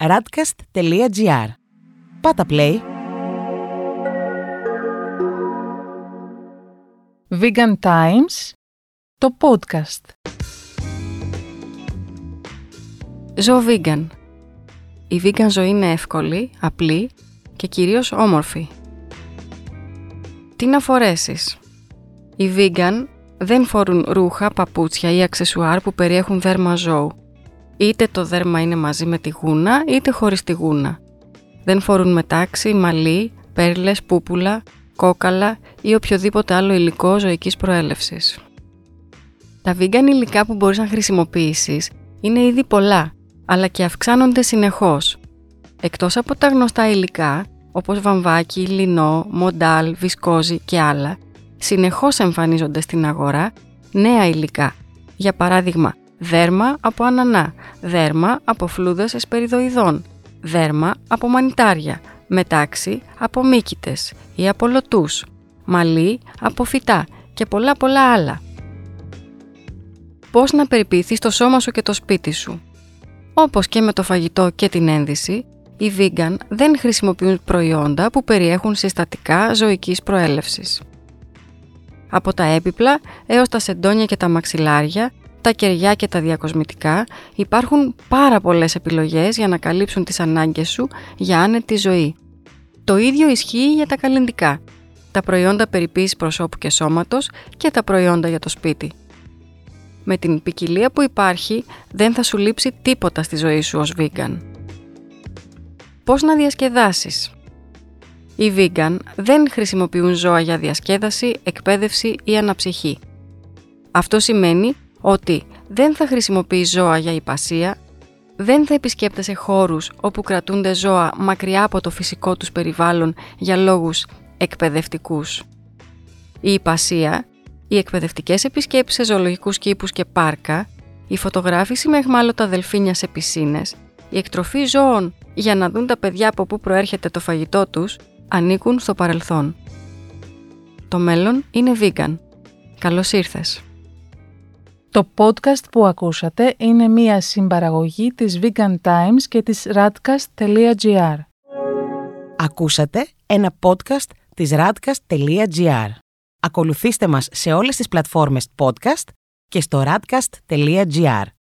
radcast.gr Πάτα play! Vegan Times, το podcast. Ζω vegan. Η vegan ζωή είναι εύκολη, απλή και κυρίως όμορφη. Τι να φορέσεις; Οι vegan δεν φορούν ρούχα, παπούτσια ή αξεσουάρ που περιέχουν δέρμα ζώου. Είτε το δέρμα είναι μαζί με τη γούνα, είτε χωρίς τη γούνα. Δεν φορούν μετάξι, μαλλί, πέρλες, πούπουλα, κόκαλα ή οποιοδήποτε άλλο υλικό ζωικής προέλευσης. Τα vegan υλικά που μπορείς να χρησιμοποιήσεις είναι ήδη πολλά, αλλά και αυξάνονται συνεχώς. Εκτός από τα γνωστά υλικά, όπως βαμβάκι, λινό, μοντάλ, βισκόζι και άλλα, συνεχώς εμφανίζονται στην αγορά νέα υλικά. Για παράδειγμα, δέρμα από ανανά, δέρμα από φλούδες εσπεριδοειδών, δέρμα από μανιτάρια, μετάξι από μύκητες ή από λωτούς, μαλλί από φυτά και πολλά πολλά άλλα. Πώς να περιποιηθείς το σώμα σου και το σπίτι σου. Όπως και με το φαγητό και την ένδυση, οι vegan δεν χρησιμοποιούν προϊόντα που περιέχουν συστατικά ζωικής προέλευσης. Από τα έπιπλα έως τα σεντόνια και τα μαξιλάρια, τα κεριά και τα διακοσμητικά υπάρχουν πάρα πολλές επιλογές για να καλύψουν τις ανάγκες σου για άνετη ζωή. Το ίδιο ισχύει για τα καλλιντικά, τα προϊόντα περιποίησης προσώπου και σώματος και τα προϊόντα για το σπίτι. Με την ποικιλία που υπάρχει δεν θα σου λείψει τίποτα στη ζωή σου ως vegan. Πώς να διασκεδάσεις; Οι vegan δεν χρησιμοποιούν ζώα για διασκέδαση, εκπαίδευση ή αναψυχή. Αυτό σημαίνει ότι δεν θα χρησιμοποιεί ζώα για υπασία, δεν θα επισκέπτεσαι χώρους όπου κρατούνται ζώα μακριά από το φυσικό τους περιβάλλον για λόγους εκπαιδευτικούς. Η υπασία, οι εκπαιδευτικές επισκέψεις σε ζωολογικούς κήπους και πάρκα, η φωτογράφηση με εχμάλωτα δελφίνια σε πισίνες, η εκτροφή ζώων για να δουν τα παιδιά από πού προέρχεται το φαγητό τους, ανήκουν στο παρελθόν. Το μέλλον είναι vegan. Καλώς ήρθες! Το podcast που ακούσατε είναι μία συμπαραγωγή της Vegan Times και της radcast.gr. Ακούσατε ένα podcast της radcast.gr. Ακολουθήστε μας σε όλες τις πλατφόρμες podcast και στο radcast.gr.